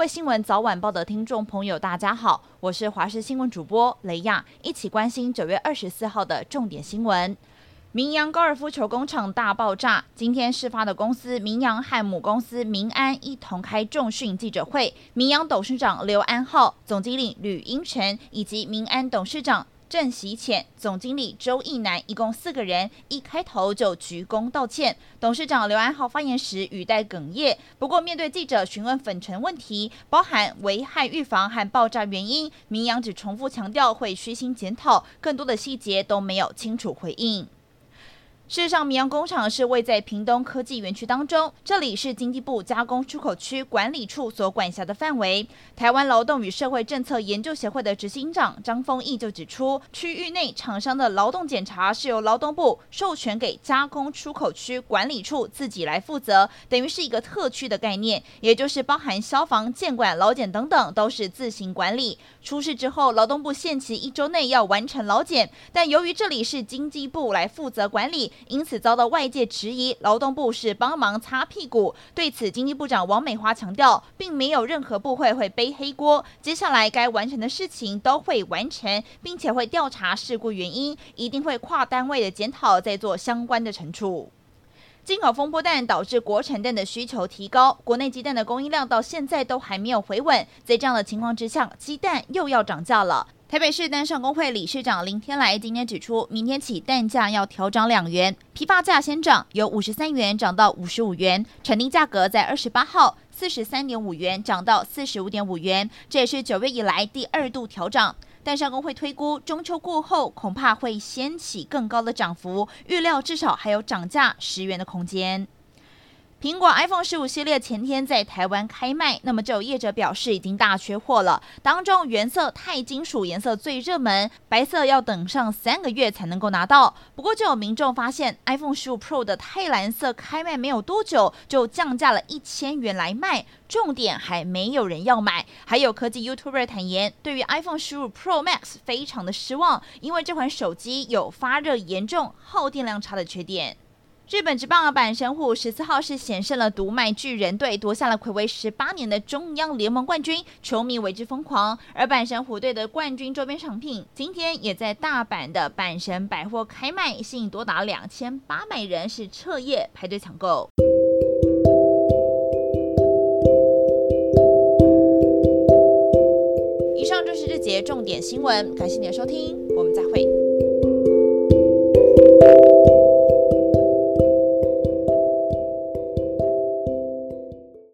位新闻早晚报的听众朋友，大家好，我是华视新闻主播雷亚，一起关心九月二十四号的重点新闻。明扬高尔夫球工厂大爆炸，今天事发的公司明扬和母公司民安一同开重训记者会，明扬董事长刘安浩、总经理吕英成以及民安董事长。郑喜潜、总经理周义南一共四个人，一开头就鞠躬道歉。董事长刘安浩发言时语带哽咽。不过，面对记者询问粉尘问题，包含危害预防和爆炸原因，明阳只重复强调会虚心检讨，更多的细节都没有清楚回应。事实上，绵阳工厂是位在屏东科技园区当中，这里是经济部加工出口区管理处所管辖的范围。台湾劳动与社会政策研究协会的执行长张丰毅就指出，区域内厂商的劳动检查是由劳动部授权给加工出口区管理处自己来负责，等于是一个特区的概念，也就是包含消防、建管、劳检等等都是自行管理。出事之后，劳动部限期一周内要完成劳检，但由于这里是经济部来负责管理。因此遭到外界质疑，劳动部是帮忙擦屁股。对此，经济部长王美花强调，并没有任何部会会背黑锅。接下来该完成的事情都会完成，并且会调查事故原因，一定会跨单位的检讨，再做相关的惩处。进口风波蛋导致国产蛋的需求提高，国内鸡蛋的供应量到现在都还没有回稳。在这样的情况之下，鸡蛋又要涨价了。台北市蛋商工会理事长林天来今天指出，明天起蛋价要调涨两元，批发价先涨，由五十三元涨到五十五元，产地价格在二十八号四十三点五元涨到四十五点五元，这也是九月以来第二度调涨。但商工会推估，中秋过后恐怕会掀起更高的涨幅，预料至少还有涨价十元的空间。苹果 iPhone 十五系列前天在台湾开卖，那么就有业者表示已经大缺货了。当中原色钛金属颜色最热门，白色要等上三个月才能够拿到。不过就有民众发现，iPhone 十五 Pro 的钛蓝色开卖没有多久就降价了一千元来卖，重点还没有人要买。还有科技 YouTuber 坦言，对于 iPhone 十五 Pro Max 非常的失望，因为这款手机有发热严重、耗电量差的缺点。日本职棒阪神虎十四号是险胜了读卖巨人队，夺下了魁违十八年的中央联盟冠军，球迷为之疯狂。而阪神虎队的冠军周边商品今天也在大阪的阪神百货开卖，吸引多达两千八百人是彻夜排队抢购。以上就是这节重点新闻，感谢您的收听，我们再会。